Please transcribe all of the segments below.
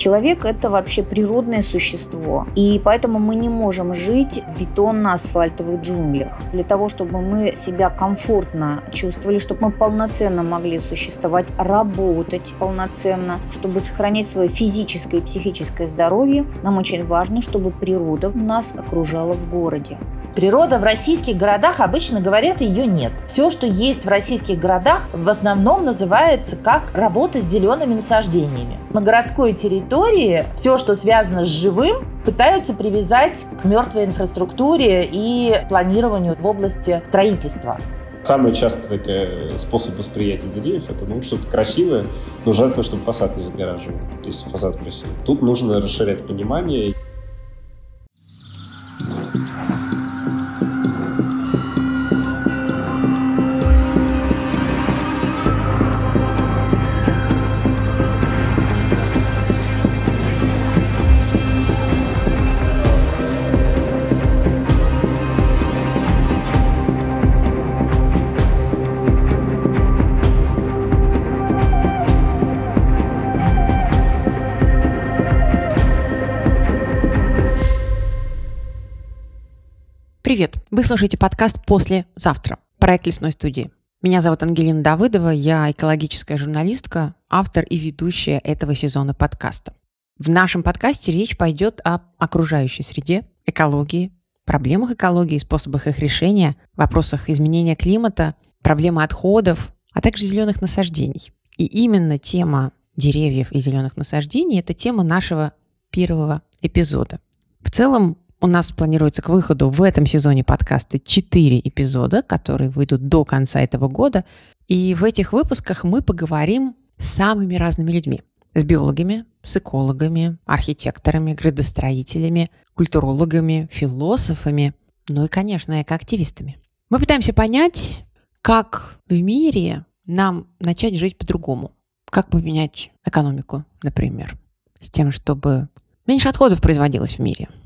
Человек – это вообще природное существо, и поэтому мы не можем жить в бетонно-асфальтовых джунглях. Для того, чтобы мы себя комфортно чувствовали, чтобы мы полноценно могли существовать, работать полноценно, чтобы сохранять свое физическое и психическое здоровье, нам очень важно, чтобы природа нас окружала в городе. Природа в российских городах обычно говорят, ее нет. Все, что есть в российских городах, в основном называется как работа с зелеными насаждениями. На городской территории все, что связано с живым, пытаются привязать к мертвой инфраструктуре и планированию в области строительства. Самый частый способ восприятия деревьев – это ну, что-то красивое, но желательно, чтобы фасад не загораживал, если фасад красивый. Тут нужно расширять понимание. Привет! Вы слушаете подкаст «После завтра» проект лесной студии. Меня зовут Ангелина Давыдова, я экологическая журналистка, автор и ведущая этого сезона подкаста. В нашем подкасте речь пойдет о окружающей среде, экологии, проблемах экологии, способах их решения, вопросах изменения климата, проблемы отходов, а также зеленых насаждений. И именно тема деревьев и зеленых насаждений – это тема нашего первого эпизода. В целом, у нас планируется к выходу в этом сезоне подкаста 4 эпизода, которые выйдут до конца этого года. И в этих выпусках мы поговорим с самыми разными людьми. С биологами, с экологами, архитекторами, градостроителями, культурологами, философами, ну и, конечно, экоактивистами. Мы пытаемся понять, как в мире нам начать жить по-другому. Как поменять экономику, например, с тем, чтобы меньше отходов производилось в мире –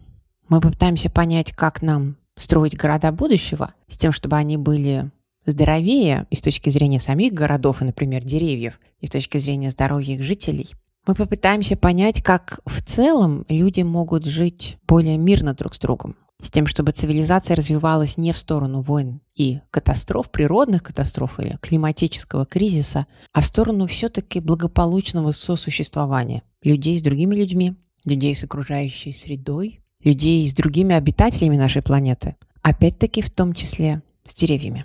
мы попытаемся понять, как нам строить города будущего, с тем, чтобы они были здоровее и с точки зрения самих городов и, например, деревьев, и с точки зрения здоровья их жителей. Мы попытаемся понять, как в целом люди могут жить более мирно друг с другом, с тем, чтобы цивилизация развивалась не в сторону войн и катастроф, природных катастроф или климатического кризиса, а в сторону все-таки благополучного сосуществования людей с другими людьми, людей с окружающей средой, людей с другими обитателями нашей планеты, опять-таки в том числе с деревьями.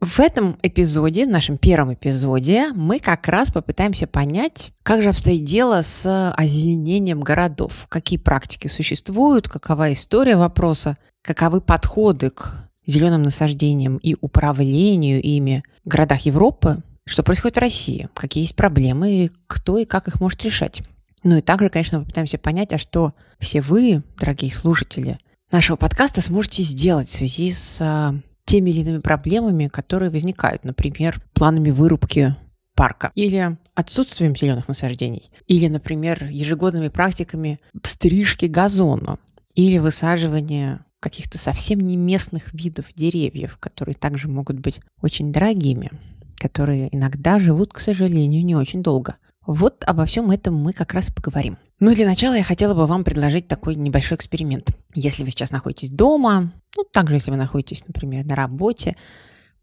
В этом эпизоде, нашем первом эпизоде, мы как раз попытаемся понять, как же обстоит дело с озеленением городов, какие практики существуют, какова история вопроса, каковы подходы к зеленым насаждениям и управлению ими в городах Европы, что происходит в России, какие есть проблемы и кто и как их может решать. Ну и также, конечно, попытаемся понять, а что все вы, дорогие слушатели нашего подкаста, сможете сделать в связи с а, теми или иными проблемами, которые возникают, например, планами вырубки парка или отсутствием зеленых насаждений, или, например, ежегодными практиками стрижки газона или высаживания каких-то совсем не местных видов деревьев, которые также могут быть очень дорогими, которые иногда живут, к сожалению, не очень долго – вот обо всем этом мы как раз и поговорим. Ну для начала я хотела бы вам предложить такой небольшой эксперимент. Если вы сейчас находитесь дома, ну также если вы находитесь, например, на работе,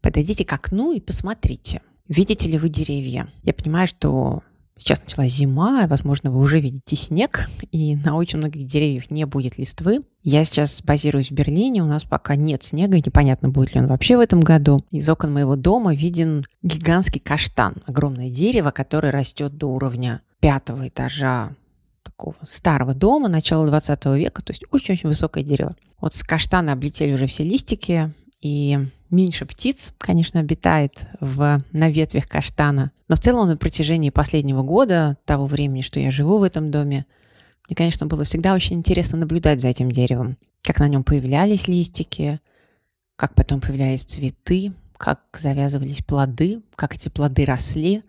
подойдите к окну и посмотрите, видите ли вы деревья. Я понимаю, что Сейчас началась зима, возможно, вы уже видите снег, и на очень многих деревьях не будет листвы. Я сейчас базируюсь в Берлине, у нас пока нет снега, непонятно, будет ли он вообще в этом году. Из окон моего дома виден гигантский каштан, огромное дерево, которое растет до уровня пятого этажа такого старого дома начала 20 века, то есть очень-очень высокое дерево. Вот с каштана облетели уже все листики, и меньше птиц, конечно, обитает в, на ветвях каштана. Но в целом на протяжении последнего года, того времени, что я живу в этом доме, мне, конечно, было всегда очень интересно наблюдать за этим деревом. Как на нем появлялись листики, как потом появлялись цветы, как завязывались плоды, как эти плоды росли,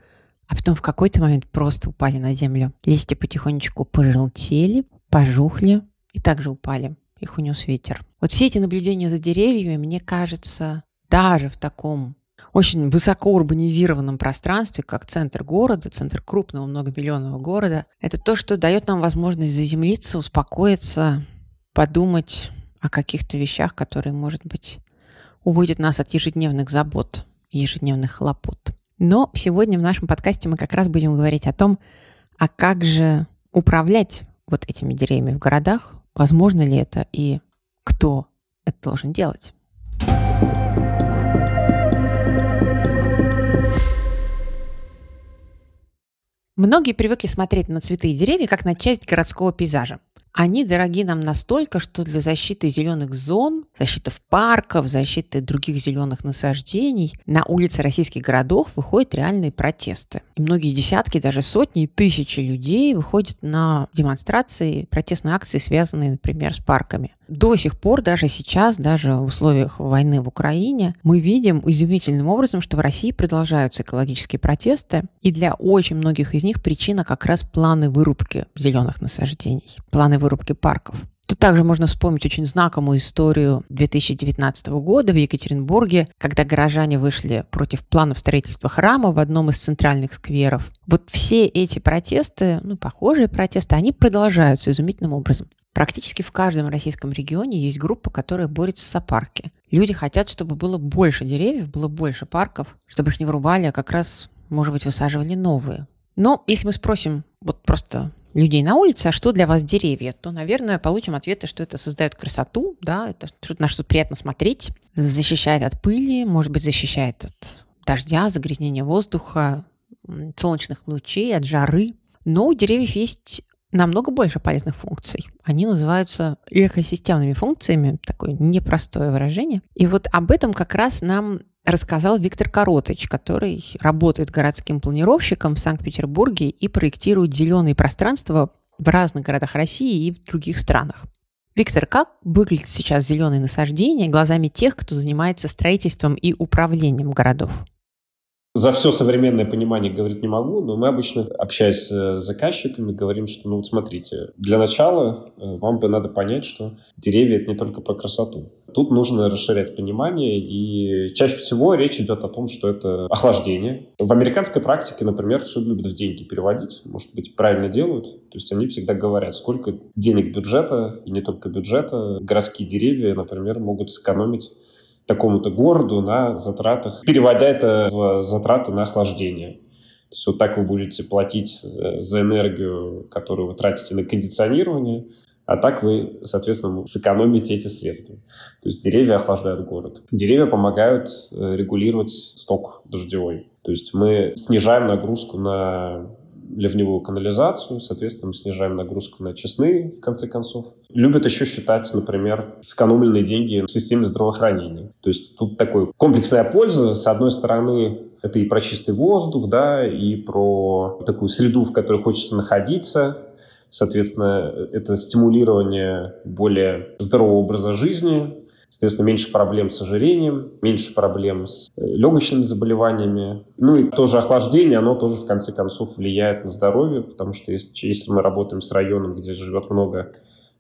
а потом в какой-то момент просто упали на землю. Листья потихонечку пожелтели, пожухли и также упали. Их унес ветер. Вот все эти наблюдения за деревьями, мне кажется, даже в таком очень высоко урбанизированном пространстве, как центр города, центр крупного многомиллионного города, это то, что дает нам возможность заземлиться, успокоиться, подумать о каких-то вещах, которые, может быть, уводят нас от ежедневных забот, ежедневных хлопот. Но сегодня в нашем подкасте мы как раз будем говорить о том, а как же управлять вот этими деревьями в городах, возможно ли это и кто это должен делать. Многие привыкли смотреть на цветы и деревья как на часть городского пейзажа. Они дороги нам настолько, что для защиты зеленых зон, защиты парков, защиты других зеленых насаждений на улицы российских городов выходят реальные протесты. И многие десятки, даже сотни и тысячи людей выходят на демонстрации, протестные акции, связанные, например, с парками. До сих пор, даже сейчас, даже в условиях войны в Украине, мы видим удивительным образом, что в России продолжаются экологические протесты, и для очень многих из них причина как раз планы вырубки зеленых насаждений, планы вырубки парков. Тут также можно вспомнить очень знакомую историю 2019 года в Екатеринбурге, когда горожане вышли против планов строительства храма в одном из центральных скверов. Вот все эти протесты, ну, похожие протесты, они продолжаются изумительным образом. Практически в каждом российском регионе есть группа, которая борется за парки. Люди хотят, чтобы было больше деревьев, было больше парков, чтобы их не вырубали, а как раз, может быть, высаживали новые. Но если мы спросим вот просто людей на улице, а что для вас деревья, то, наверное, получим ответы, что это создает красоту, да, это на что приятно смотреть, защищает от пыли, может быть, защищает от дождя, загрязнения воздуха, солнечных лучей, от жары. Но у деревьев есть намного больше полезных функций. Они называются экосистемными функциями, такое непростое выражение. И вот об этом как раз нам рассказал Виктор Коротыч, который работает городским планировщиком в Санкт-Петербурге и проектирует зеленые пространства в разных городах России и в других странах. Виктор, как выглядит сейчас зеленые насаждения глазами тех, кто занимается строительством и управлением городов? За все современное понимание говорить не могу, но мы обычно, общаясь с заказчиками, говорим, что, ну вот смотрите, для начала э, вам бы надо понять, что деревья — это не только про красоту. Тут нужно расширять понимание, и чаще всего речь идет о том, что это охлаждение. В американской практике, например, все любят в деньги переводить, может быть, правильно делают. То есть они всегда говорят, сколько денег бюджета, и не только бюджета, городские деревья, например, могут сэкономить такому-то городу на затратах, переводя это в затраты на охлаждение. То есть вот так вы будете платить э, за энергию, которую вы тратите на кондиционирование, а так вы, соответственно, сэкономите эти средства. То есть деревья охлаждают город. Деревья помогают э, регулировать сток дождевой. То есть мы снижаем нагрузку на ливневую канализацию, соответственно, мы снижаем нагрузку на честные, в конце концов. Любят еще считать, например, сэкономленные деньги в системе здравоохранения. То есть тут такой комплексная польза. С одной стороны, это и про чистый воздух, да, и про такую среду, в которой хочется находиться, Соответственно, это стимулирование более здорового образа жизни, Соответственно, меньше проблем с ожирением, меньше проблем с э, легочными заболеваниями. Ну и тоже охлаждение, оно тоже в конце концов влияет на здоровье, потому что если, если мы работаем с районом, где живет много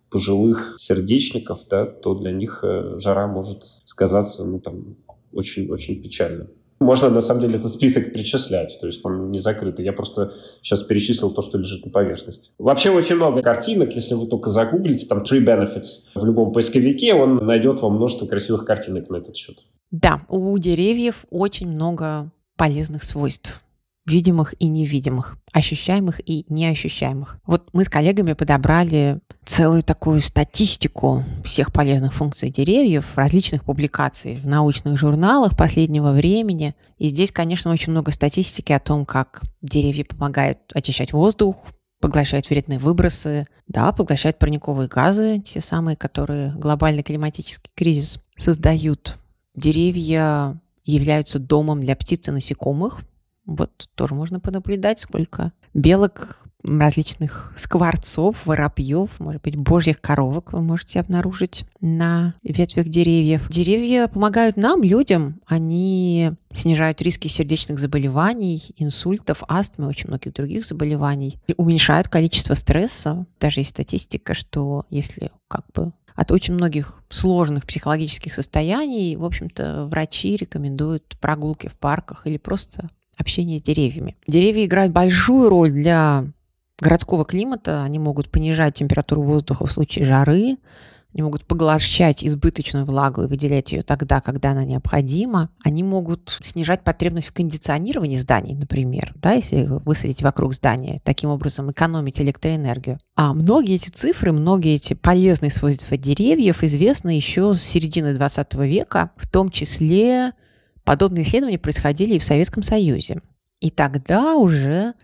пожилых сердечников, да, то для них э, жара может сказаться ну, там, очень-очень печально. Можно, на самом деле, этот список перечислять, то есть он не закрытый. Я просто сейчас перечислил то, что лежит на поверхности. Вообще очень много картинок, если вы только загуглите, там Tree Benefits в любом поисковике, он найдет вам множество красивых картинок на этот счет. Да, у деревьев очень много полезных свойств видимых и невидимых, ощущаемых и неощущаемых. Вот мы с коллегами подобрали целую такую статистику всех полезных функций деревьев, различных публикаций в научных журналах последнего времени. И здесь, конечно, очень много статистики о том, как деревья помогают очищать воздух, поглощают вредные выбросы, да, поглощают парниковые газы, те самые, которые глобальный климатический кризис создают. Деревья являются домом для птиц и насекомых, вот тоже можно понаблюдать, сколько белок, различных скворцов, воробьев, может быть, божьих коровок вы можете обнаружить на ветвях деревьев. Деревья помогают нам, людям. Они снижают риски сердечных заболеваний, инсультов, астмы, очень многих других заболеваний. И уменьшают количество стресса. Даже есть статистика, что если как бы от очень многих сложных психологических состояний, в общем-то, врачи рекомендуют прогулки в парках или просто общение с деревьями. Деревья играют большую роль для городского климата. Они могут понижать температуру воздуха в случае жары, они могут поглощать избыточную влагу и выделять ее тогда, когда она необходима. Они могут снижать потребность в кондиционировании зданий, например, да, если высадить вокруг здания, таким образом экономить электроэнергию. А многие эти цифры, многие эти полезные свойства деревьев известны еще с середины 20 века, в том числе подобные исследования происходили и в Советском Союзе. И тогда уже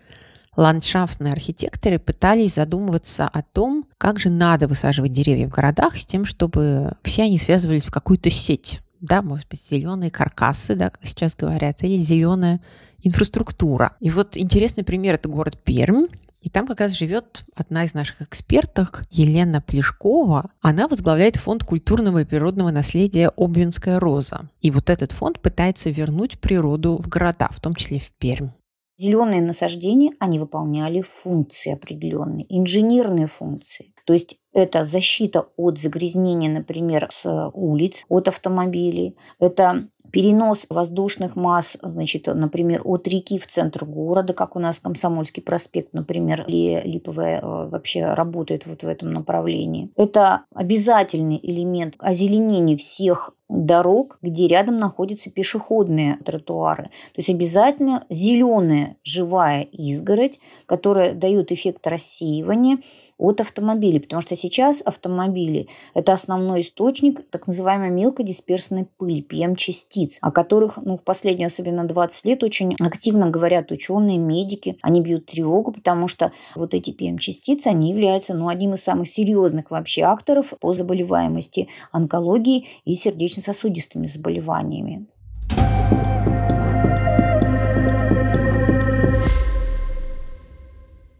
ландшафтные архитекторы пытались задумываться о том, как же надо высаживать деревья в городах с тем, чтобы все они связывались в какую-то сеть. Да, может быть, зеленые каркасы, да, как сейчас говорят, или зеленая инфраструктура. И вот интересный пример – это город Пермь. И там как раз живет одна из наших эксперток, Елена Плешкова. Она возглавляет фонд культурного и природного наследия «Обвинская роза». И вот этот фонд пытается вернуть природу в города, в том числе в Пермь. Зеленые насаждения, они выполняли функции определенные, инженерные функции. То есть это защита от загрязнения, например, с улиц, от автомобилей. Это перенос воздушных масс, значит, например, от реки в центр города, как у нас Комсомольский проспект, например, или Липовая э, вообще работает вот в этом направлении. Это обязательный элемент озеленения всех дорог, где рядом находятся пешеходные тротуары. То есть обязательно зеленая живая изгородь, которая дает эффект рассеивания от автомобилей, потому что сейчас автомобили – это основной источник так называемой мелкодисперсной пыли, ПМ-частиц, о которых ну, в последние особенно 20 лет очень активно говорят ученые, медики. Они бьют тревогу, потому что вот эти ПМ-частицы, они являются ну, одним из самых серьезных вообще акторов по заболеваемости онкологии и сердечно-сосудистыми заболеваниями.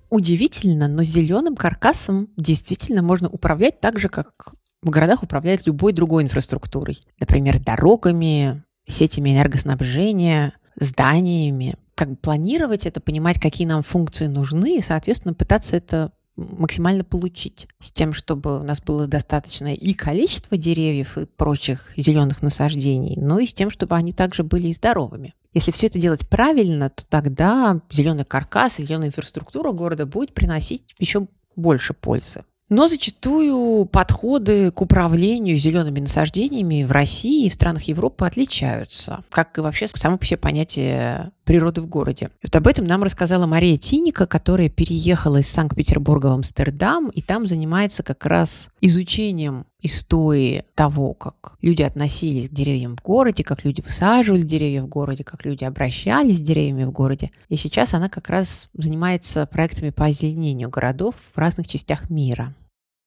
Удивительно, но зеленым каркасом действительно можно управлять так же, как в городах управляют любой другой инфраструктурой. Например, дорогами, сетями энергоснабжения, зданиями. Как бы планировать это, понимать, какие нам функции нужны, и, соответственно, пытаться это максимально получить, с тем, чтобы у нас было достаточное и количество деревьев и прочих зеленых насаждений, но и с тем, чтобы они также были и здоровыми. Если все это делать правильно, то тогда зеленый каркас, зеленая инфраструктура города будет приносить еще больше пользы. Но зачастую подходы к управлению зелеными насаждениями в России и в странах Европы отличаются, как и вообще само по себе понятие природы в городе. Вот об этом нам рассказала Мария Тиника, которая переехала из Санкт-Петербурга в Амстердам, и там занимается как раз изучением истории того, как люди относились к деревьям в городе, как люди высаживали деревья в городе, как люди обращались с деревьями в городе. И сейчас она как раз занимается проектами по озеленению городов в разных частях мира.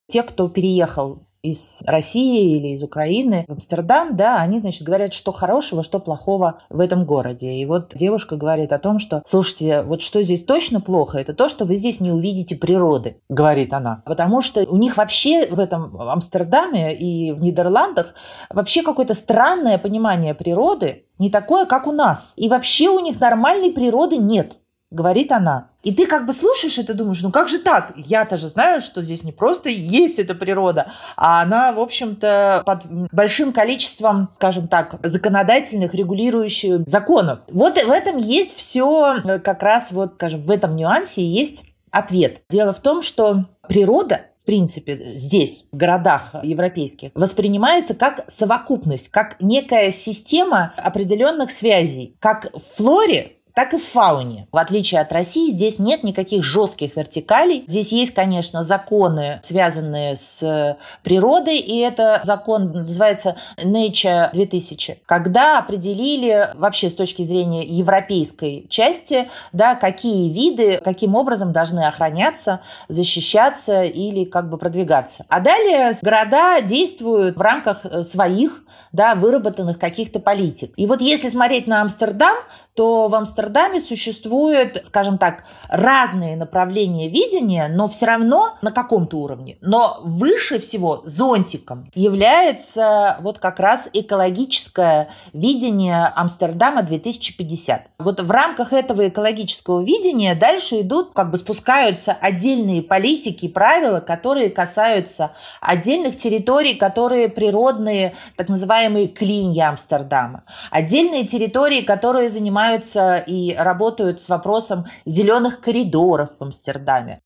Те, кто переехал из России или из Украины в Амстердам, да, они, значит, говорят, что хорошего, что плохого в этом городе. И вот девушка говорит о том, что, слушайте, вот что здесь точно плохо, это то, что вы здесь не увидите природы, говорит она. Потому что у них вообще в этом Амстердаме и в Нидерландах вообще какое-то странное понимание природы, не такое, как у нас. И вообще у них нормальной природы нет говорит она. И ты как бы слушаешь это, думаешь, ну как же так? Я-то же знаю, что здесь не просто есть эта природа, а она, в общем-то, под большим количеством, скажем так, законодательных, регулирующих законов. Вот в этом есть все, э, как раз вот, скажем, в этом нюансе есть ответ. Дело в том, что природа в принципе, здесь, в городах европейских, воспринимается как совокупность, как некая система определенных связей. Как в флоре так и в фауне. В отличие от России, здесь нет никаких жестких вертикалей. Здесь есть, конечно, законы, связанные с природой, и это закон называется Nature 2000, когда определили вообще с точки зрения европейской части, да, какие виды, каким образом должны охраняться, защищаться или как бы продвигаться. А далее города действуют в рамках своих, да, выработанных каких-то политик. И вот если смотреть на Амстердам, то в Амстердаме Амстердаме существуют, скажем так, разные направления видения, но все равно на каком-то уровне. Но выше всего зонтиком является вот как раз экологическое видение Амстердама 2050. Вот в рамках этого экологического видения дальше идут, как бы спускаются отдельные политики, правила, которые касаются отдельных территорий, которые природные, так называемые клинья Амстердама. Отдельные территории, которые занимаются и работают с вопросом зеленых коридоров в Амстердаме.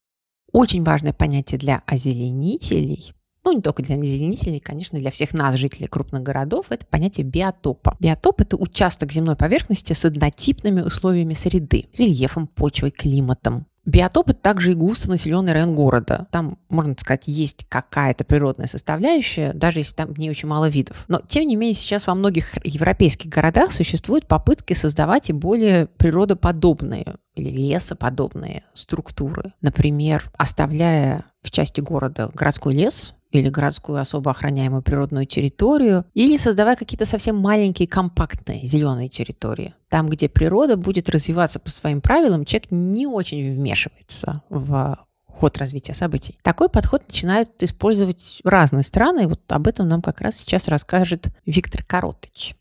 Очень важное понятие для озеленителей ну, не только для озеленителей, конечно, для всех нас, жителей крупных городов, это понятие биотопа. Биотоп – это участок земной поверхности с однотипными условиями среды, рельефом, почвой, климатом. Биотоп – это также и густонаселенный район города. Там, можно сказать, есть какая-то природная составляющая, даже если там не очень мало видов. Но, тем не менее, сейчас во многих европейских городах существуют попытки создавать и более природоподобные или лесоподобные структуры. Например, оставляя в части города городской лес, или городскую особо охраняемую природную территорию, или создавая какие-то совсем маленькие компактные зеленые территории. Там, где природа будет развиваться по своим правилам, человек не очень вмешивается в ход развития событий. Такой подход начинают использовать разные страны, и вот об этом нам как раз сейчас расскажет Виктор Коротыч.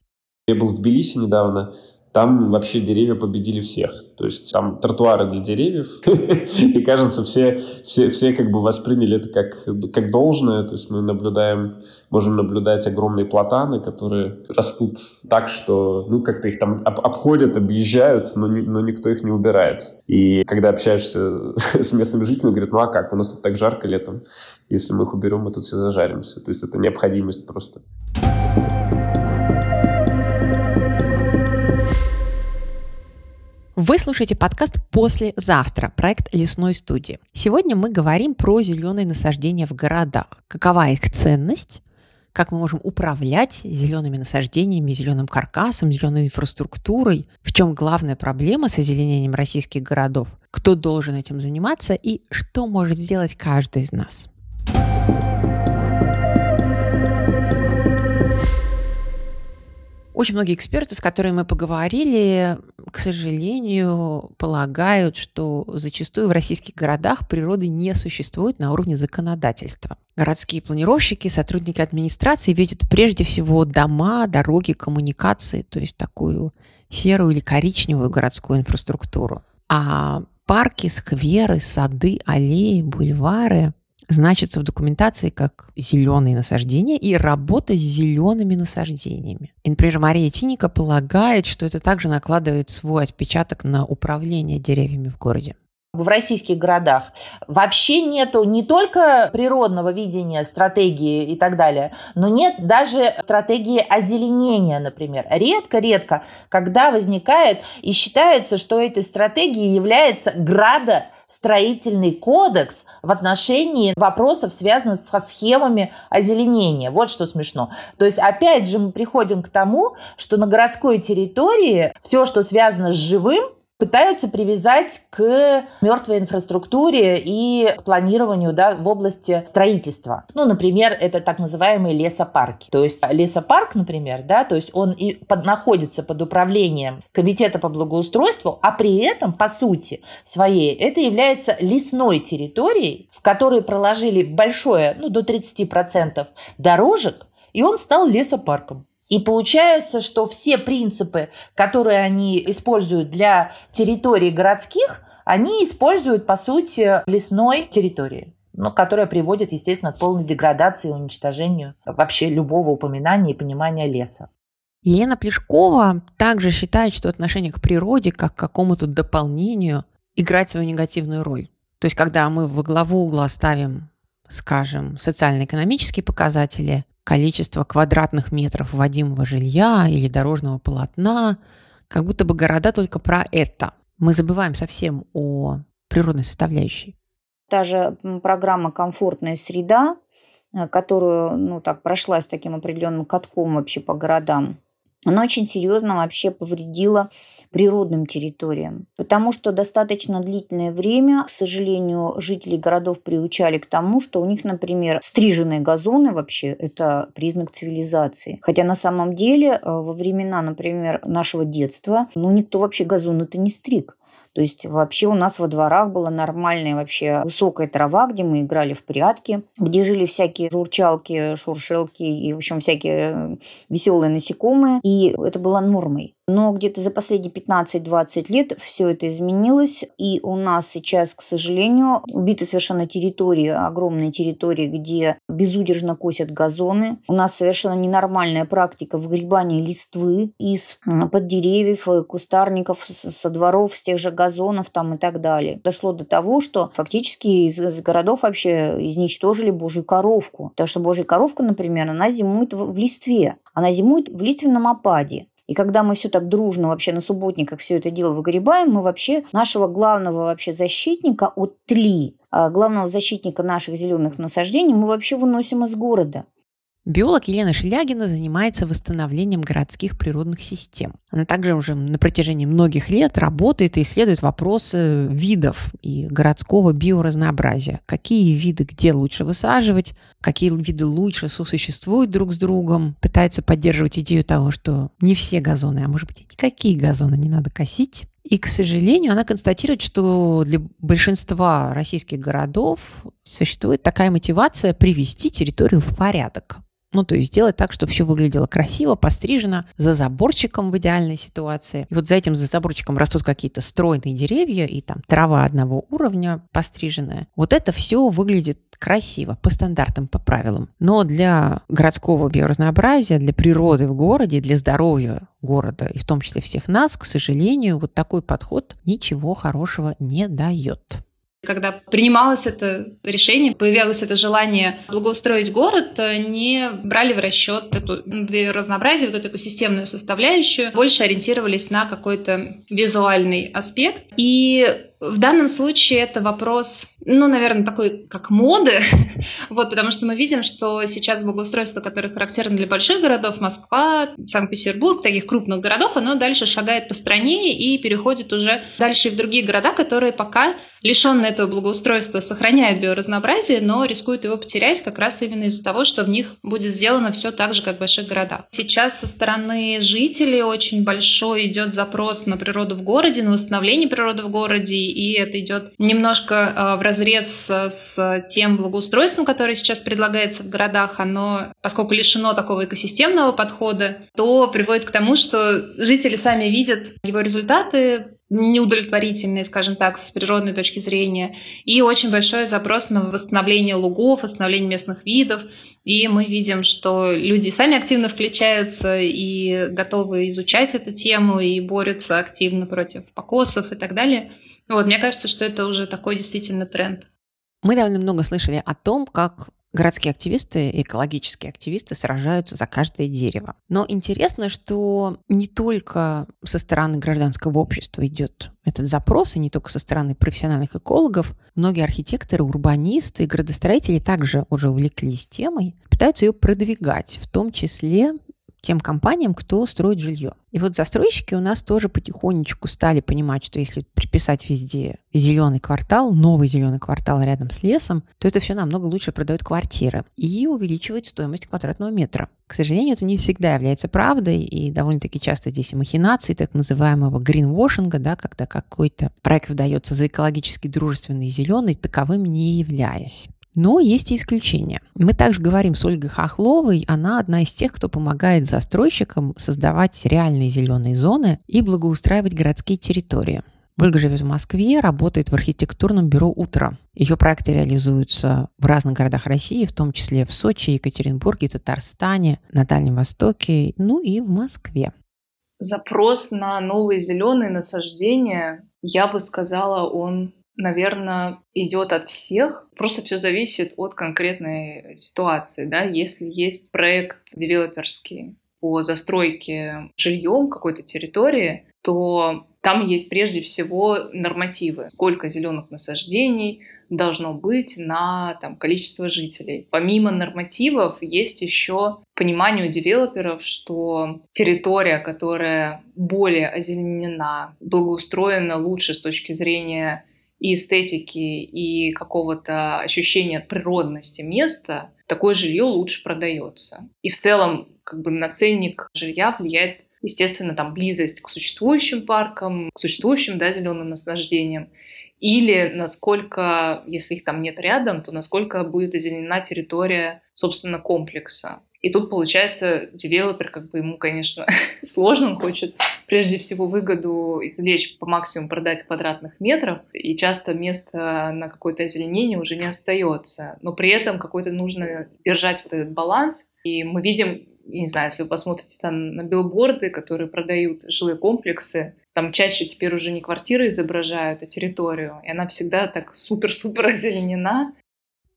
Я был в Тбилиси недавно, там вообще деревья победили всех. То есть там тротуары для деревьев, и кажется, все, все, все как бы восприняли это как, как должное. То есть мы наблюдаем, можем наблюдать огромные платаны, которые растут так, что ну как-то их там об, обходят, объезжают, но, но никто их не убирает. И когда общаешься с местными жителями, говорят, ну а как, у нас тут так жарко летом, если мы их уберем, мы тут все зажаримся. То есть это необходимость просто. Вы слушаете подкаст «Послезавтра», проект лесной студии. Сегодня мы говорим про зеленые насаждения в городах. Какова их ценность, как мы можем управлять зелеными насаждениями, зеленым каркасом, зеленой инфраструктурой, в чем главная проблема с озеленением российских городов, кто должен этим заниматься и что может сделать каждый из нас. Очень многие эксперты, с которыми мы поговорили, к сожалению, полагают, что зачастую в российских городах природы не существует на уровне законодательства. Городские планировщики, сотрудники администрации видят прежде всего дома, дороги, коммуникации, то есть такую серую или коричневую городскую инфраструктуру. А парки, скверы, сады, аллеи, бульвары значится в документации как зеленые насаждения и работа с зелеными насаждениями. И, например, Мария Тиника полагает, что это также накладывает свой отпечаток на управление деревьями в городе в российских городах вообще нету не только природного видения, стратегии и так далее, но нет даже стратегии озеленения, например. Редко-редко, когда возникает и считается, что этой стратегией является градостроительный кодекс в отношении вопросов, связанных со схемами озеленения. Вот что смешно. То есть, опять же, мы приходим к тому, что на городской территории все, что связано с живым, пытаются привязать к мертвой инфраструктуре и к планированию да, в области строительства. Ну, например, это так называемые лесопарки. То есть лесопарк, например, да, то есть он и под, находится под управлением комитета по благоустройству, а при этом, по сути своей, это является лесной территорией, в которой проложили большое, ну, до 30% дорожек, и он стал лесопарком. И получается, что все принципы, которые они используют для территорий городских, они используют, по сути, лесной территории но которая приводит, естественно, к полной деградации и уничтожению вообще любого упоминания и понимания леса. Елена Плешкова также считает, что отношение к природе как к какому-то дополнению играет свою негативную роль. То есть, когда мы во главу угла ставим, скажем, социально-экономические показатели, количество квадратных метров вводимого жилья или дорожного полотна, как будто бы города только про это. Мы забываем совсем о природной составляющей. Та же программа «Комфортная среда», э, которую, ну, так, прошлась таким определенным катком вообще по городам, она очень серьезно вообще повредила природным территориям. Потому что достаточно длительное время, к сожалению, жители городов приучали к тому, что у них, например, стриженные газоны вообще – это признак цивилизации. Хотя на самом деле э, во времена, например, нашего детства, ну, никто вообще газоны-то не стриг. То есть вообще у нас во дворах была нормальная вообще высокая трава, где мы играли в прятки, где жили всякие журчалки, шуршелки и, в общем, всякие э, веселые насекомые. И это было нормой. Но где-то за последние 15-20 лет все это изменилось, и у нас сейчас, к сожалению, убиты совершенно территории, огромные территории, где безудержно косят газоны. У нас совершенно ненормальная практика выгребания листвы из под деревьев, э, кустарников, со дворов, с тех же газонов там и так далее. Дошло до того, что фактически из, из городов вообще изничтожили божью коровку. Потому что божья коровка, например, она зимует в, листве. Она зимует в лиственном опаде. И когда мы все так дружно вообще на субботниках все это дело выгребаем, мы вообще нашего главного вообще защитника от тли, а главного защитника наших зеленых насаждений мы вообще выносим из города. Биолог Елена Шелягина занимается восстановлением городских природных систем. Она также уже на протяжении многих лет работает и исследует вопросы видов и городского биоразнообразия. Какие виды где лучше высаживать, какие виды лучше сосуществуют друг с другом. Пытается поддерживать идею того, что не все газоны, а может быть никакие газоны не надо косить. И, к сожалению, она констатирует, что для большинства российских городов существует такая мотивация привести территорию в порядок. Ну, то есть сделать так, чтобы все выглядело красиво, пострижено, за заборчиком в идеальной ситуации. И вот за этим за заборчиком растут какие-то стройные деревья, и там трава одного уровня постриженная. Вот это все выглядит красиво, по стандартам, по правилам. Но для городского биоразнообразия, для природы в городе, для здоровья города, и в том числе всех нас, к сожалению, вот такой подход ничего хорошего не дает. Когда принималось это решение, появилось это желание благоустроить город, э, не брали в расчет эту разнообразие, вот эту экосистемную составляющую, больше ориентировались на какой-то визуальный аспект. И в данном случае это вопрос, ну, наверное, такой, как моды, вот, потому что мы видим, что сейчас благоустройство, которое характерно для больших городов, Москва, Санкт-Петербург, таких крупных городов, оно дальше шагает по стране и переходит уже дальше в другие города, которые пока лишенные этого благоустройства сохраняют биоразнообразие, но рискуют его потерять как раз именно из-за того, что в них будет сделано все так же, как в больших городах. Сейчас со стороны жителей очень большой идет запрос на природу в городе, на восстановление природы в городе, и это идет немножко а, в разрез с тем благоустройством, которое сейчас предлагается в городах. Оно, поскольку лишено такого экосистемного подхода, то приводит к тому, что жители сами видят его результаты, неудовлетворительные, скажем так, с природной точки зрения, и очень большой запрос на восстановление лугов, восстановление местных видов. И мы видим, что люди сами активно включаются и готовы изучать эту тему и борются активно против покосов и так далее. Вот, мне кажется, что это уже такой действительно тренд. Мы довольно много слышали о том, как городские активисты, экологические активисты сражаются за каждое дерево. Но интересно, что не только со стороны гражданского общества идет этот запрос, и не только со стороны профессиональных экологов. Многие архитекторы, урбанисты градостроители также уже увлеклись темой, пытаются ее продвигать, в том числе тем компаниям, кто строит жилье. И вот застройщики у нас тоже потихонечку стали понимать, что если приписать везде зеленый квартал, новый зеленый квартал рядом с лесом, то это все намного лучше продает квартиры и увеличивает стоимость квадратного метра. К сожалению, это не всегда является правдой, и довольно-таки часто здесь и махинации так называемого гринвошинга, да, когда какой-то проект выдается за экологически дружественный и зеленый, таковым не являясь. Но есть и исключения. Мы также говорим с Ольгой Хохловой. Она одна из тех, кто помогает застройщикам создавать реальные зеленые зоны и благоустраивать городские территории. Ольга живет в Москве, работает в архитектурном бюро «Утро». Ее проекты реализуются в разных городах России, в том числе в Сочи, Екатеринбурге, Татарстане, на Дальнем Востоке, ну и в Москве. Запрос на новые зеленые насаждения, я бы сказала, он наверное, идет от всех. Просто все зависит от конкретной ситуации. Да? Если есть проект девелоперский по застройке жильем какой-то территории, то там есть прежде всего нормативы. Сколько зеленых насаждений должно быть на там, количество жителей. Помимо нормативов есть еще понимание у девелоперов, что территория, которая более озеленена, благоустроена лучше с точки зрения и эстетики, и какого-то ощущения природности места, такое жилье лучше продается. И в целом как бы на ценник жилья влияет, естественно, там близость к существующим паркам, к существующим да, зеленым наслаждениям, или насколько, если их там нет рядом, то насколько будет озеленена территория, собственно, комплекса. И тут, получается, девелопер, как бы ему, конечно, сложно, он хочет прежде всего выгоду извлечь по максимуму продать квадратных метров, и часто места на какое-то озеленение уже не остается. Но при этом какой-то нужно держать вот этот баланс. И мы видим, не знаю, если вы посмотрите там на билборды, которые продают жилые комплексы, там чаще теперь уже не квартиры изображают, а территорию. И она всегда так супер-супер озеленена.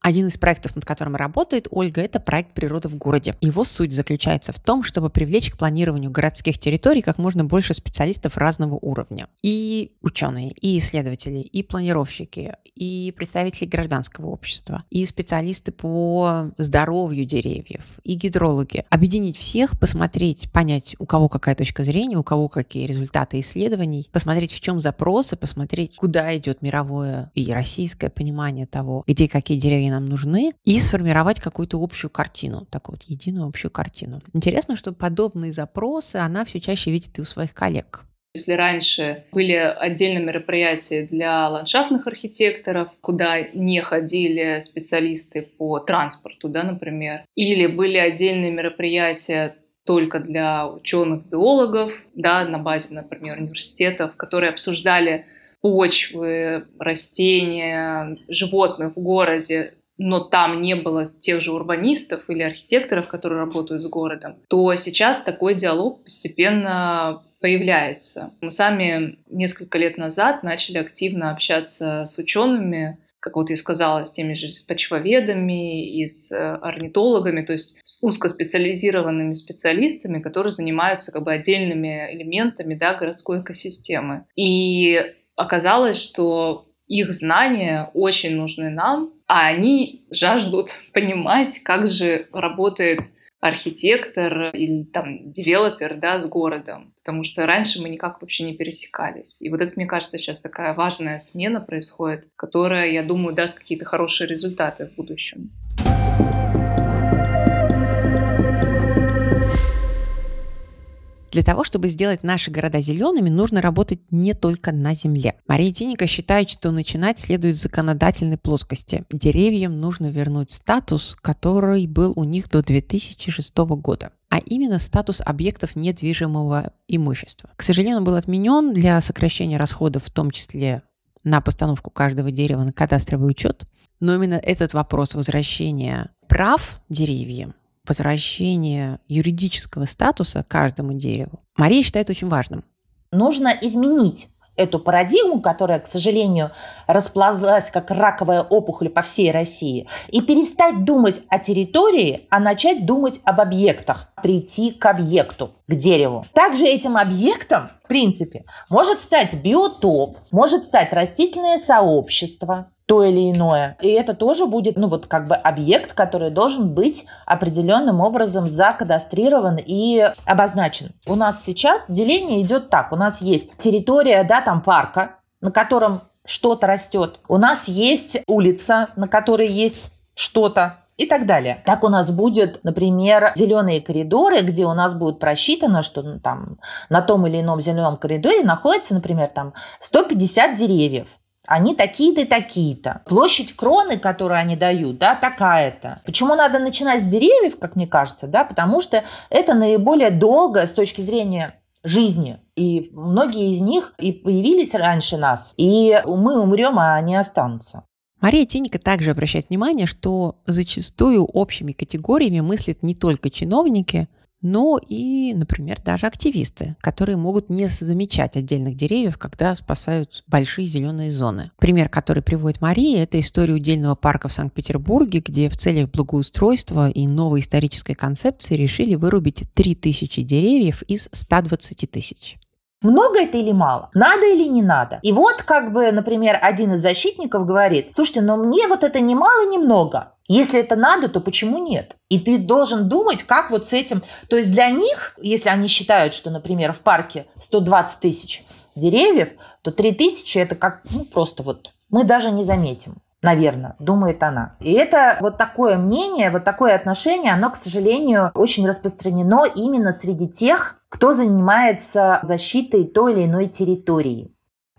Один из проектов, над которым работает Ольга, это проект «Природа в городе». Его суть заключается в том, чтобы привлечь к планированию городских территорий как можно больше специалистов разного уровня. И ученые, и исследователи, и планировщики, и представители гражданского общества, и специалисты по здоровью деревьев, и гидрологи. Объединить всех, посмотреть, понять, у кого какая точка зрения, у кого какие результаты исследований, посмотреть, в чем запросы, посмотреть, куда идет мировое и российское понимание того, где какие деревья нам нужны, и сформировать какую-то общую картину, такую вот единую общую картину. Интересно, что подобные запросы она все чаще видит и у своих коллег. Если раньше были отдельные мероприятия для ландшафтных архитекторов, куда не ходили специалисты по транспорту, да, например, или были отдельные мероприятия только для ученых-биологов, да, на базе, например, университетов, которые обсуждали почвы, растения, животных в городе но там не было тех же урбанистов или архитекторов, которые работают с городом, то сейчас такой диалог постепенно появляется. Мы сами несколько лет назад начали активно общаться с учеными, как вот я сказала, с теми же с почвоведами и с э, орнитологами, то есть с узкоспециализированными специалистами, которые занимаются как бы отдельными элементами да, городской экосистемы. И оказалось, что их знания очень нужны нам, а они жаждут понимать, как же работает архитектор или там девелопер да, с городом. Потому что раньше мы никак вообще не пересекались. И вот это, мне кажется, сейчас такая важная смена происходит, которая, я думаю, даст какие-то хорошие результаты в будущем. Для того, чтобы сделать наши города зелеными, нужно работать не только на земле. Мария Тиника считает, что начинать следует с законодательной плоскости. Деревьям нужно вернуть статус, который был у них до 2006 года а именно статус объектов недвижимого имущества. К сожалению, он был отменен для сокращения расходов, в том числе на постановку каждого дерева на кадастровый учет. Но именно этот вопрос возвращения прав деревьям возвращение юридического статуса каждому дереву, Мария считает очень важным. Нужно изменить эту парадигму, которая, к сожалению, расплазлась как раковая опухоль по всей России, и перестать думать о территории, а начать думать об объектах, прийти к объекту, к дереву. Также этим объектом, в принципе, может стать биотоп, может стать растительное сообщество, то или иное. И это тоже будет, ну вот как бы объект, который должен быть определенным образом закадастрирован и обозначен. У нас сейчас деление идет так. У нас есть территория, да, там парка, на котором что-то растет. У нас есть улица, на которой есть что-то и так далее. Так у нас будет, например, зеленые коридоры, где у нас будет просчитано, что ну, там на том или ином зеленом коридоре находится, например, там 150 деревьев. Они такие-то и такие-то. Площадь кроны, которую они дают, да, такая-то. Почему надо начинать с деревьев, как мне кажется, да, потому что это наиболее долго с точки зрения жизни. И многие из них и появились раньше нас. И мы умрем, а они останутся. Мария Тиника также обращает внимание, что зачастую общими категориями мыслят не только чиновники, но и, например, даже активисты, которые могут не замечать отдельных деревьев, когда спасают большие зеленые зоны. Пример, который приводит Мария, это история удельного парка в Санкт-Петербурге, где в целях благоустройства и новой исторической концепции решили вырубить 3000 деревьев из 120 тысяч. Много это или мало? Надо или не надо? И вот как бы, например, один из защитников говорит, слушайте, но мне вот это не мало, не много. Если это надо, то почему нет? И ты должен думать, как вот с этим... То есть для них, если они считают, что, например, в парке 120 тысяч деревьев, то 3 тысячи это как, ну, просто вот мы даже не заметим наверное, думает она. И это вот такое мнение, вот такое отношение, оно, к сожалению, очень распространено именно среди тех, кто занимается защитой той или иной территории.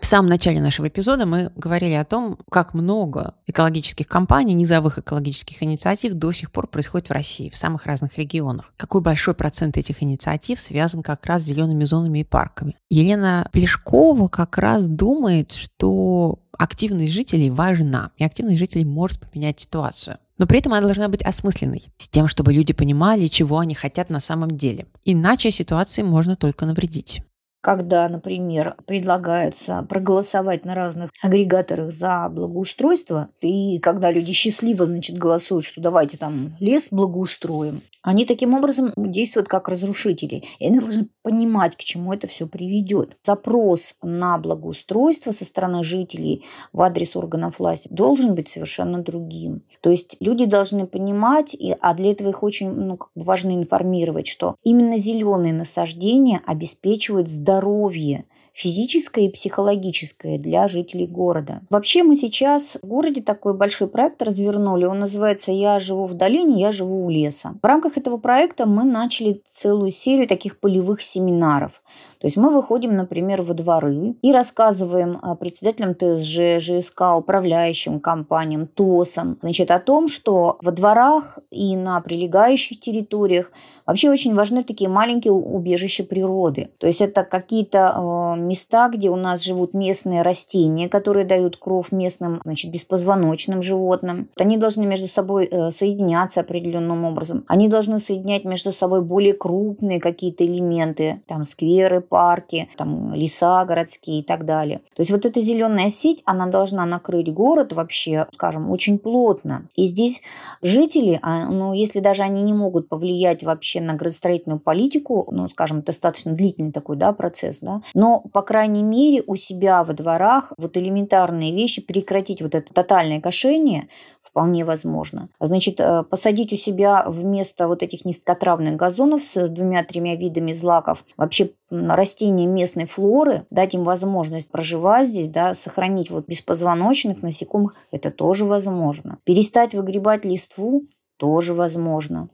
В самом начале нашего эпизода мы говорили о том, как много экологических компаний, низовых экологических инициатив до сих пор происходит в России, в самых разных регионах. Какой большой процент этих инициатив связан как раз с зелеными зонами и парками. Елена Плешкова как раз думает, что активность жителей важна, и активность жителей может поменять ситуацию. Но при этом она должна быть осмысленной, с тем, чтобы люди понимали, чего они хотят на самом деле. Иначе ситуации можно только навредить когда, например, предлагается проголосовать на разных агрегаторах за благоустройство, и когда люди счастливо, значит, голосуют, что давайте там лес благоустроим, они таким образом действуют как разрушители. И они должны понимать, к чему это все приведет. Запрос на благоустройство со стороны жителей в адрес органов власти должен быть совершенно другим. То есть люди должны понимать, а для этого их очень ну, важно информировать, что именно зеленые насаждения обеспечивают здоровье физическое и психологическое для жителей города. Вообще мы сейчас в городе такой большой проект развернули. Он называется «Я живу в долине, я живу у леса». В рамках этого проекта мы начали целую серию таких полевых семинаров. То есть мы выходим, например, во дворы и рассказываем а, председателям ТСЖ, ЖСК, управляющим компаниям, ТОСам, значит, о том, что во дворах и на прилегающих территориях вообще очень важны такие маленькие убежища природы. То есть это какие-то а, места, где у нас живут местные растения, которые дают кров местным, значит, беспозвоночным животным. Они должны между собой э, соединяться определенным образом. Они должны соединять между собой более крупные какие-то элементы, там скверы, парки, там леса городские и так далее. То есть вот эта зеленая сеть, она должна накрыть город вообще, скажем, очень плотно. И здесь жители, а, ну, если даже они не могут повлиять вообще на градостроительную политику, ну, скажем, достаточно длительный такой, да, процесс, да, но, по крайней мере, у себя во дворах вот элементарные вещи, прекратить вот это тотальное кошение, вполне возможно. Значит, э, посадить у себя вместо вот этих низкотравных газонов с двумя-тремя видами злаков вообще растения местной флоры, дать им возможность проживать здесь, да, сохранить вот беспозвоночных насекомых, это тоже возможно. Перестать выгребать листву тоже возможно.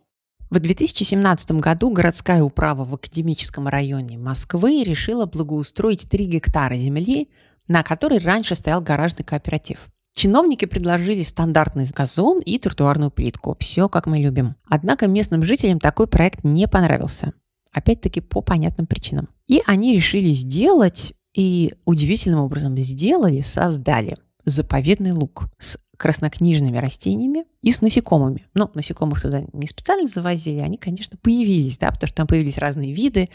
В 2017 году городская управа в академическом районе Москвы решила благоустроить 3 гектара земли, на которой раньше стоял гаражный кооператив. Чиновники предложили стандартный газон и тротуарную плитку. Все, как мы любим. Однако местным жителям такой проект не понравился. Опять-таки по понятным причинам. И они решили сделать, и удивительным образом сделали, создали заповедный луг с краснокнижными растениями и с насекомыми. Но насекомых туда не специально завозили, они, конечно, появились, да, потому что там появились разные виды,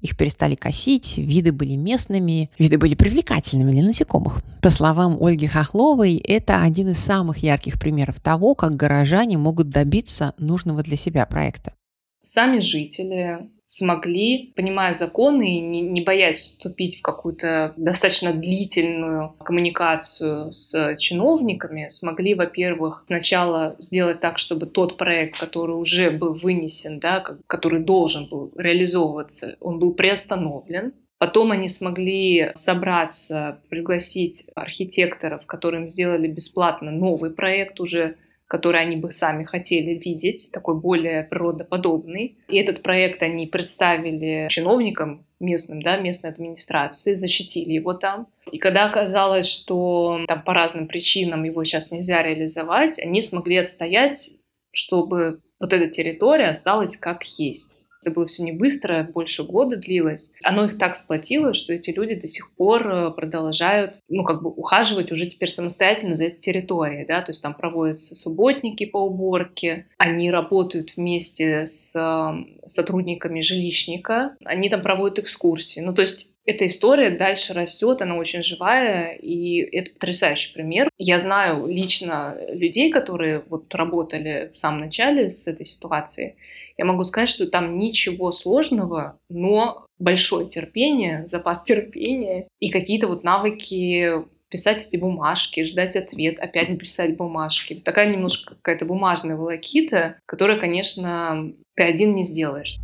их перестали косить, виды были местными, виды были привлекательными для насекомых. По словам Ольги Хохловой, это один из самых ярких примеров того, как горожане могут добиться нужного для себя проекта. Сами жители смогли, понимая законы и не, не боясь вступить в какую-то достаточно длительную коммуникацию с чиновниками, смогли, во-первых, сначала сделать так, чтобы тот проект, который уже был вынесен, да, который должен был реализовываться, он был приостановлен, Потом они смогли собраться, пригласить архитекторов, которым сделали бесплатно новый проект уже который они бы сами хотели видеть, такой более природоподобный. И этот проект они представили чиновникам местным, да, местной администрации, защитили его там. И когда оказалось, что там по разным причинам его сейчас нельзя реализовать, они смогли отстоять, чтобы вот эта территория осталась как есть. Это было все не быстро, больше года длилось. Оно их так сплотило, что эти люди до сих пор э, продолжают, ну, как бы ухаживать уже теперь самостоятельно за этой территорией, да, то есть там проводятся субботники по уборке, они работают вместе с э, сотрудниками жилищника, они там проводят экскурсии. Ну, то есть эта история дальше растет, она очень живая, и это потрясающий пример. Я знаю лично людей, которые вот работали в самом начале с этой ситуацией. Я могу сказать, что там ничего сложного, но большое терпение, запас терпения и какие-то вот навыки писать эти бумажки, ждать ответ, опять писать бумажки. Такая немножко какая-то бумажная волокита, которая, конечно, ты один не сделаешь.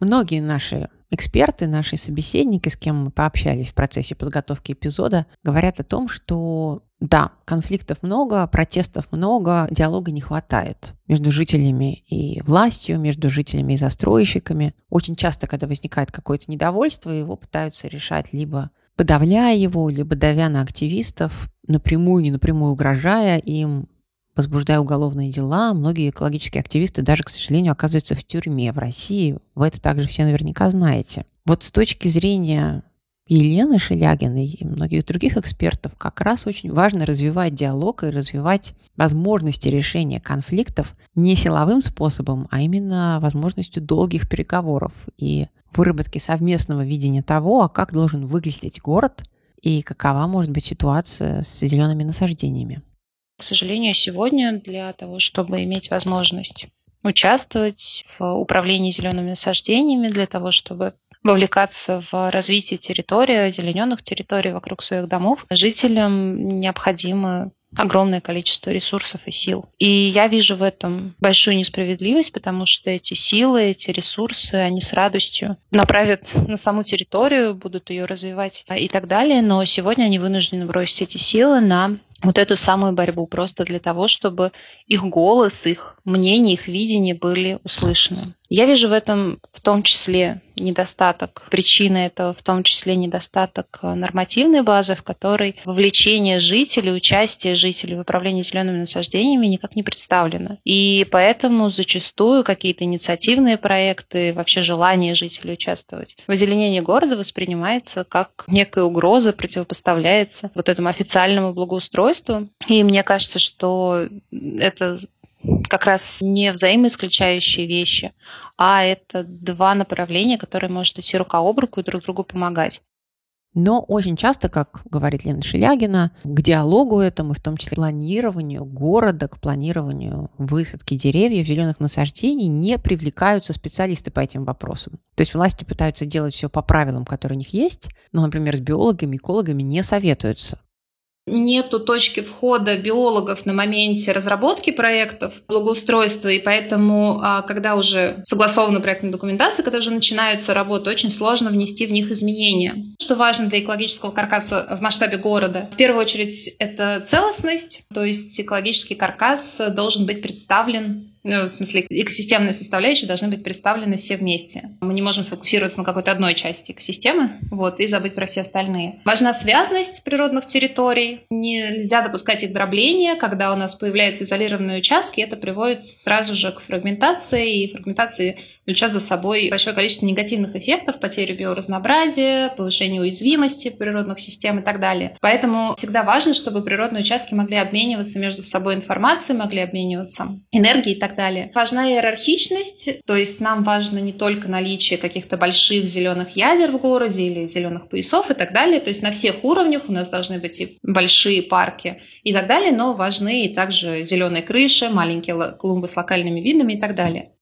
Многие наши эксперты, наши собеседники, с кем мы пообщались в процессе подготовки эпизода, говорят о том, что да, конфликтов много, протестов много, диалога не хватает между жителями и властью, между жителями и застройщиками. Очень часто, когда возникает какое-то недовольство, его пытаются решать либо подавляя его, либо давя на активистов, напрямую, не напрямую угрожая им, возбуждая уголовные дела. Многие экологические активисты даже, к сожалению, оказываются в тюрьме в России. Вы это также все наверняка знаете. Вот с точки зрения Елены Шелягиной и многих других экспертов как раз очень важно развивать диалог и развивать возможности решения конфликтов не силовым способом, а именно возможностью долгих переговоров и выработки совместного видения того, а как должен выглядеть город и какова может быть ситуация с зелеными насаждениями. К сожалению, сегодня для того, чтобы иметь возможность участвовать в управлении зелеными насаждениями, для того, чтобы вовлекаться в развитие территории, озелененных территорий вокруг своих домов, жителям необходимо огромное количество ресурсов и сил. И я вижу в этом большую несправедливость, потому что эти силы, эти ресурсы, они с радостью направят на саму территорию, будут ее развивать и так далее. Но сегодня они вынуждены бросить эти силы на вот эту самую борьбу просто для того, чтобы их голос, их мнение, их видение были услышаны. Я вижу в этом в том числе недостаток, причина этого в том числе недостаток э, нормативной базы, в которой вовлечение жителей, участие жителей в управлении зелеными насаждениями никак не представлено. И поэтому зачастую какие-то инициативные проекты, вообще желание жителей участвовать в озеленении города воспринимается как некая угроза, противопоставляется вот этому официальному благоустройству. И мне кажется, что это как раз не взаимоисключающие вещи, а это два направления, которые могут идти рука об руку и друг другу помогать. Но очень часто, как говорит Лена Шелягина, к диалогу этому, в том числе к планированию города, к планированию высадки деревьев, зеленых насаждений, не привлекаются специалисты по этим вопросам. То есть власти пытаются делать все по правилам, которые у них есть, но, например, с биологами, экологами не советуются нету точки входа биологов на моменте разработки проектов благоустройства, и поэтому, а, когда уже согласована проектная документация, когда уже начинаются работы, очень сложно внести в них изменения. Что важно для экологического каркаса в масштабе города? В первую очередь это целостность, то есть экологический каркас должен быть представлен ну, в смысле, экосистемные составляющие должны быть представлены все вместе. Мы не можем сфокусироваться на какой-то одной части экосистемы вот, и забыть про все остальные. Важна связность природных территорий. Нельзя допускать их дробления. Когда у нас появляются изолированные участки, это приводит сразу же к фрагментации, и фрагментации влечет за собой большое количество негативных эффектов, потерю биоразнообразия, повышение уязвимости природных систем и так далее. Поэтому всегда важно, чтобы природные участки могли обмениваться между собой информацией, могли обмениваться энергией и так далее. Важна иерархичность, то есть нам важно не только наличие каких-то больших зеленых ядер в городе или зеленых поясов и так далее, то есть на всех уровнях у нас должны быть и большие парки и так далее, но важны и также зеленые крыши, маленькие клумбы с локальными видами и так далее.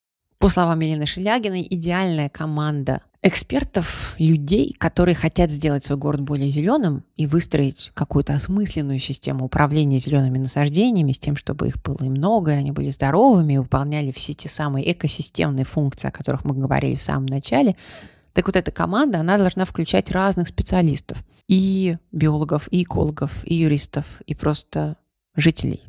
По словам Елены Шелягиной, идеальная команда экспертов, людей, которые хотят сделать свой город более зеленым и выстроить какую-то осмысленную систему управления зелеными насаждениями с тем, чтобы их было и много, и они были здоровыми, и выполняли все те самые экосистемные функции, о которых мы говорили в самом начале. Так вот эта команда, она должна включать разных специалистов. И биологов, и экологов, и юристов, и просто жителей.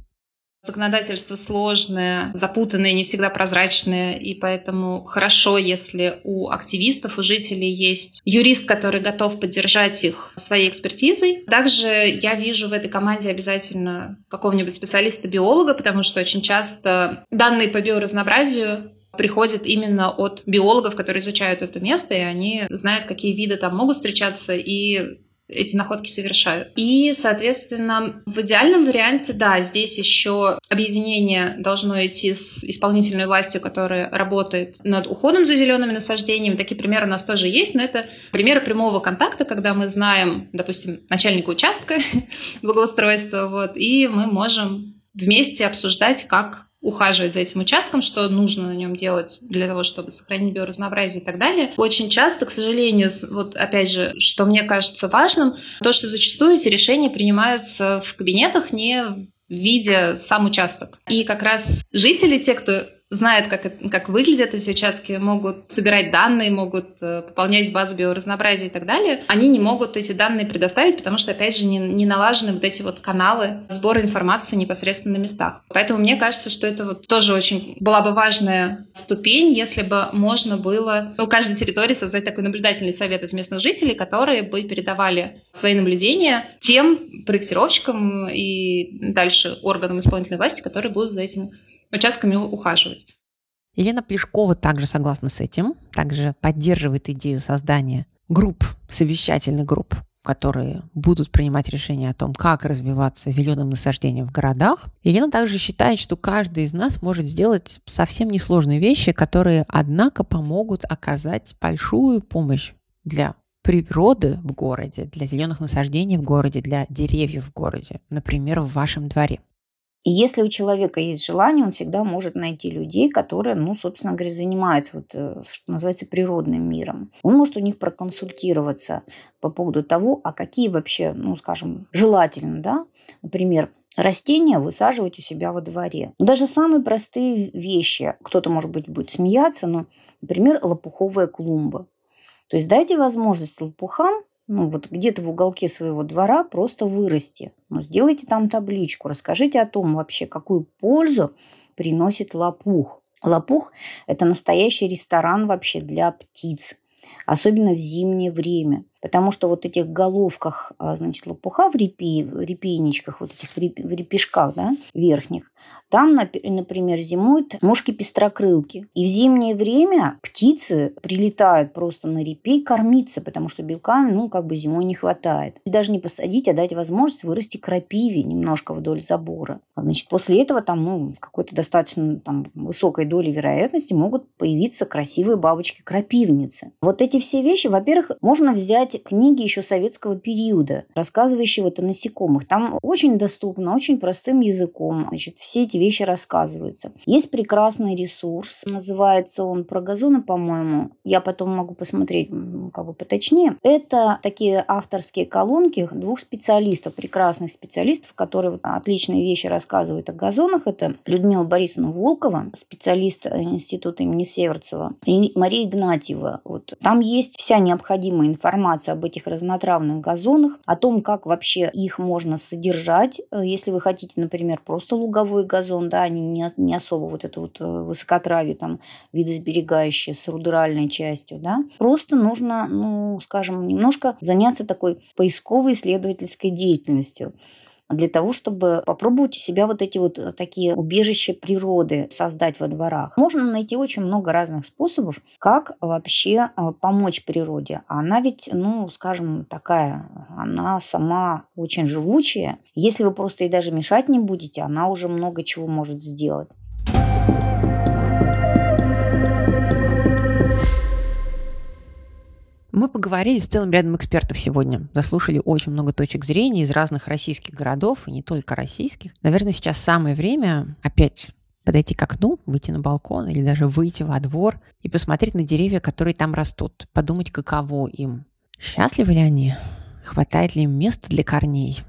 Законодательство сложное, запутанное, не всегда прозрачное, и поэтому хорошо, если у активистов, у жителей есть юрист, который готов поддержать их своей экспертизой. Также я вижу в этой команде обязательно какого-нибудь специалиста-биолога, потому что очень часто данные по биоразнообразию приходят именно от биологов, которые изучают это место, и они знают, какие виды там могут встречаться, и эти находки совершают. И, соответственно, в идеальном варианте, да, здесь еще объединение должно идти с исполнительной властью, которая работает над уходом за зелеными насаждениями. Такие примеры у нас тоже есть, но это примеры прямого контакта, когда мы знаем, допустим, начальника участка благоустройства, вот, и мы можем вместе обсуждать, как ухаживать за этим участком, что нужно на нем делать для того, чтобы сохранить биоразнообразие и так далее. Очень часто, к сожалению, вот опять же, что мне кажется важным, то, что зачастую эти решения принимаются в кабинетах, не видя сам участок. И как раз жители, те, кто знают, как, как выглядят эти участки, могут собирать данные, могут э, пополнять базу биоразнообразия и так далее, они не могут эти данные предоставить, потому что, опять же, не, не налажены вот эти вот каналы сбора информации непосредственно на местах. Поэтому мне кажется, что это вот тоже очень была бы важная ступень, если бы можно было у каждой территории создать такой наблюдательный совет из местных жителей, которые бы передавали свои наблюдения тем проектировщикам и дальше органам исполнительной власти, которые будут за этим участками ухаживать. Елена Плешкова также согласна с этим, также поддерживает идею создания групп, совещательных групп, которые будут принимать решения о том, как развиваться зеленым насаждением в городах. Елена также считает, что каждый из нас может сделать совсем несложные вещи, которые, однако, помогут оказать большую помощь для природы в городе, для зеленых насаждений в городе, для деревьев в городе, например, в вашем дворе. И если у человека есть желание, он всегда может найти людей, которые, ну, собственно говоря, занимаются, вот, э, что называется, природным миром. Он может у них проконсультироваться по поводу того, а какие вообще, ну, скажем, желательно, да, например, растения высаживать у себя во дворе. Даже самые простые вещи, кто-то, может быть, будет смеяться, но, например, лопуховая клумба. То есть дайте возможность лопухам ну, вот где-то в уголке своего двора просто вырасти. Ну, сделайте там табличку, расскажите о том вообще, какую пользу приносит лопух. Лопух – это настоящий ресторан вообще для птиц, особенно в зимнее время. Потому что вот этих головках, а, значит, лопуха в, репи, репейничках, вот этих в репешках, да, верхних, там, например, зимуют мушки-пестрокрылки. И в зимнее время птицы прилетают просто на репей кормиться, потому что белка, ну, как бы зимой не хватает. И даже не посадить, а дать возможность вырасти крапиве немножко вдоль забора. Значит, после этого там, ну, какой-то достаточно там, высокой долей вероятности могут появиться красивые бабочки-крапивницы. Вот эти все вещи, во-первых, можно взять книги еще советского периода, рассказывающие вот о насекомых. Там очень доступно, очень простым языком. Значит, все эти вещи рассказываются. Есть прекрасный ресурс, называется он про газоны, по-моему. Я потом могу посмотреть как бы поточнее. Это такие авторские колонки двух специалистов, прекрасных специалистов, которые отличные вещи рассказывают о газонах. Это Людмила Борисовна Волкова, специалист Института имени Северцева, и Мария Игнатьева. Вот. Там есть вся необходимая информация об этих разнотравных газонах, о том, как вообще их можно содержать, если вы хотите, например, просто луговой газон, да, они не, не особо вот это вот э, высокотравие там видосберегающее с рудеральной частью, да. Просто нужно, ну, скажем, немножко заняться такой поисковой исследовательской деятельностью для того, чтобы попробовать у себя вот эти вот э, такие убежища природы создать во дворах. Можно найти очень много разных способов, как вообще э, помочь природе. Она ведь, ну, скажем, такая, она сама очень живучая. Если вы просто ей даже мешать не будете, она уже много чего может сделать. Мы поговорили с целым рядом экспертов сегодня. Заслушали очень много точек зрения из разных российских городов, и не только российских. Наверное, сейчас самое время опять подойти к окну, выйти на балкон или даже выйти во двор и посмотреть на деревья, которые там растут, подумать, каково им. Счастливы ли они? Хватает ли им места для корней?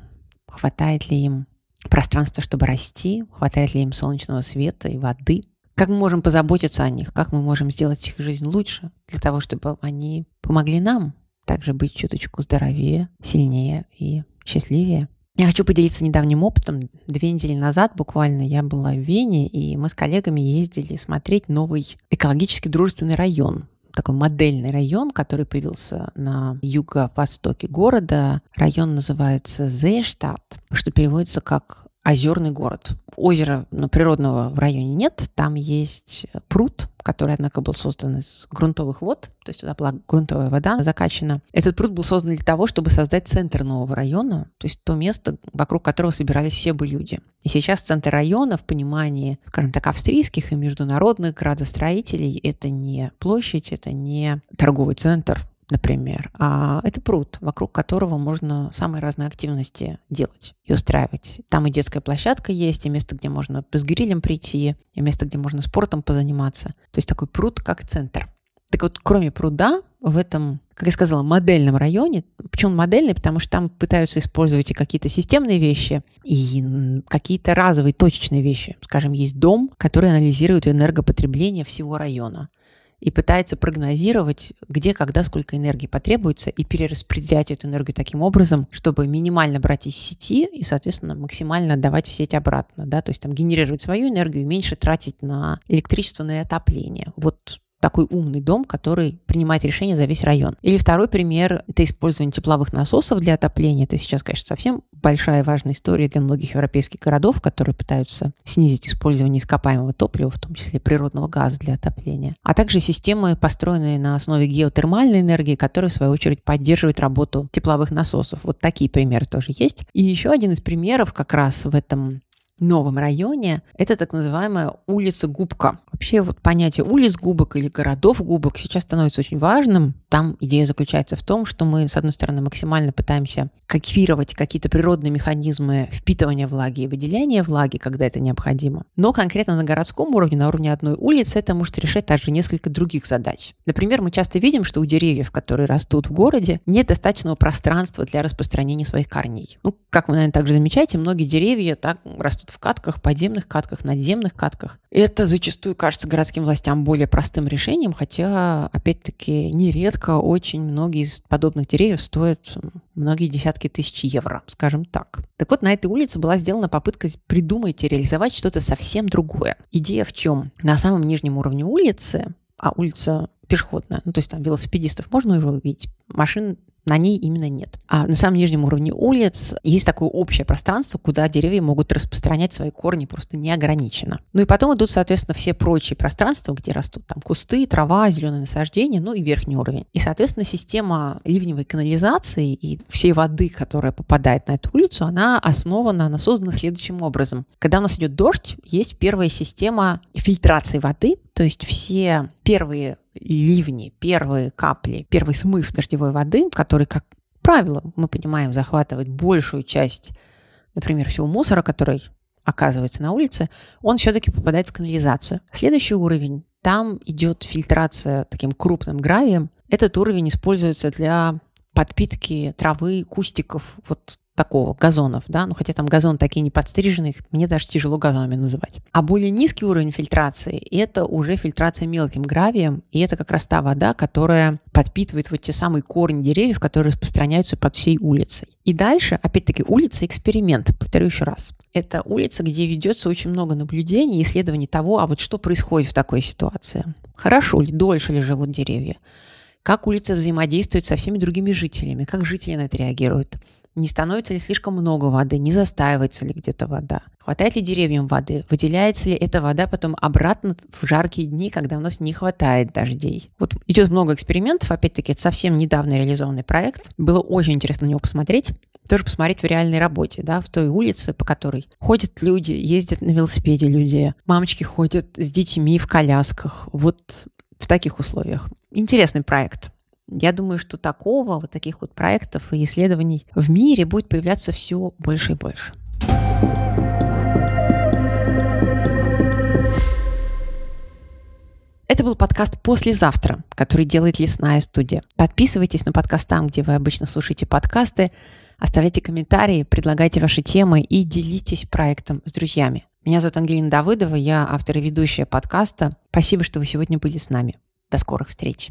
Хватает ли им пространства, чтобы расти? Хватает ли им солнечного света и воды? Как мы можем позаботиться о них? Как мы можем сделать их жизнь лучше для того, чтобы они помогли нам также быть чуточку здоровее, сильнее и счастливее? Я хочу поделиться недавним опытом. Две недели назад буквально я была в Вене, и мы с коллегами ездили смотреть новый экологически дружественный район. Такой модельный район, который появился на юго-востоке города. Район называется Зейштадт, что переводится как озерный город. Озера ну, природного в районе нет, там есть пруд, который, однако, был создан из грунтовых вод, то есть туда была грунтовая вода закачана. Этот пруд был создан для того, чтобы создать центр нового района, то есть то место, вокруг которого собирались все бы люди. И сейчас центр района в понимании, скажем так, австрийских и международных градостроителей это не площадь, это не торговый центр, например, а это пруд, вокруг которого можно самые разные активности делать и устраивать. Там и детская площадка есть, и место, где можно с грилем прийти, и место, где можно спортом позаниматься. То есть такой пруд как центр. Так вот, кроме пруда, в этом, как я сказала, модельном районе, почему модельный? Потому что там пытаются использовать и какие-то системные вещи, и какие-то разовые, точечные вещи. Скажем, есть дом, который анализирует энергопотребление всего района и пытается прогнозировать, где, когда, сколько энергии потребуется, и перераспределять эту энергию таким образом, чтобы минимально брать из сети и, соответственно, максимально отдавать в сеть обратно. Да? То есть там генерировать свою энергию и меньше тратить на электричество, на отопление. Вот такой умный дом, который принимает решения за весь район. Или второй пример – это использование тепловых насосов для отопления. Это сейчас, конечно, совсем большая важная история для многих европейских городов, которые пытаются снизить использование ископаемого топлива, в том числе природного газа для отопления. А также системы, построенные на основе геотермальной энергии, которые, в свою очередь, поддерживают работу тепловых насосов. Вот такие примеры тоже есть. И еще один из примеров как раз в этом новом районе, это так называемая улица Губка. Вообще вот понятие улиц губок или городов губок сейчас становится очень важным. Там идея заключается в том, что мы, с одной стороны, максимально пытаемся копировать какие-то природные механизмы впитывания влаги и выделения влаги, когда это необходимо. Но конкретно на городском уровне, на уровне одной улицы, это может решать также несколько других задач. Например, мы часто видим, что у деревьев, которые растут в городе, нет достаточного пространства для распространения своих корней. Ну, как вы, наверное, также замечаете, многие деревья так растут в катках, подземных катках, надземных катках. Это зачастую кажется городским властям более простым решением, хотя, опять-таки, нередко очень многие из подобных деревьев стоят многие десятки тысяч евро, скажем так. Так вот, на этой улице была сделана попытка придумать и реализовать что-то совсем другое. Идея в чем? На самом нижнем уровне улицы, а улица пешеходная, ну то есть там велосипедистов можно уже увидеть, машин на ней именно нет. А на самом нижнем уровне улиц есть такое общее пространство, куда деревья могут распространять свои корни просто неограниченно. Ну и потом идут, соответственно, все прочие пространства, где растут там кусты, трава, зеленые насаждения, ну и верхний уровень. И, соответственно, система ливневой канализации и всей воды, которая попадает на эту улицу, она основана, она создана следующим образом. Когда у нас идет дождь, есть первая система фильтрации воды, то есть все первые ливни, первые капли, первый смыв дождевой воды, который, как правило, мы понимаем, захватывает большую часть, например, всего мусора, который оказывается на улице, он все-таки попадает в канализацию. Следующий уровень, там идет фильтрация таким крупным гравием. Этот уровень используется для подпитки травы, кустиков, вот такого, газонов, да, ну хотя там газон такие не подстриженные, мне даже тяжело газонами называть. А более низкий уровень фильтрации – это уже фильтрация мелким гравием, и это как раз та вода, которая подпитывает вот те самые корни деревьев, которые распространяются под всей улицей. И дальше, опять-таки, улица эксперимент, повторю еще раз. Это улица, где ведется очень много наблюдений, исследований того, а вот что происходит в такой ситуации. Хорошо ли, дольше ли живут деревья? Как улица взаимодействует со всеми другими жителями? Как жители на это реагируют? Не становится ли слишком много воды? Не застаивается ли где-то вода? Хватает ли деревьям воды? Выделяется ли эта вода потом обратно в жаркие дни, когда у нас не хватает дождей? Вот идет много экспериментов. Опять-таки, это совсем недавно реализованный проект. Было очень интересно на него посмотреть тоже посмотреть в реальной работе, да, в той улице, по которой ходят люди, ездят на велосипеде люди, мамочки ходят с детьми в колясках, вот в таких условиях. Интересный проект. Я думаю, что такого, вот таких вот проектов и исследований в мире будет появляться все больше и больше. Это был подкаст «Послезавтра», который делает Лесная студия. Подписывайтесь на подкаст там, где вы обычно слушаете подкасты, оставляйте комментарии, предлагайте ваши темы и делитесь проектом с друзьями. Меня зовут Ангелина Давыдова, я автор и ведущая подкаста. Спасибо, что вы сегодня были с нами. До скорых встреч.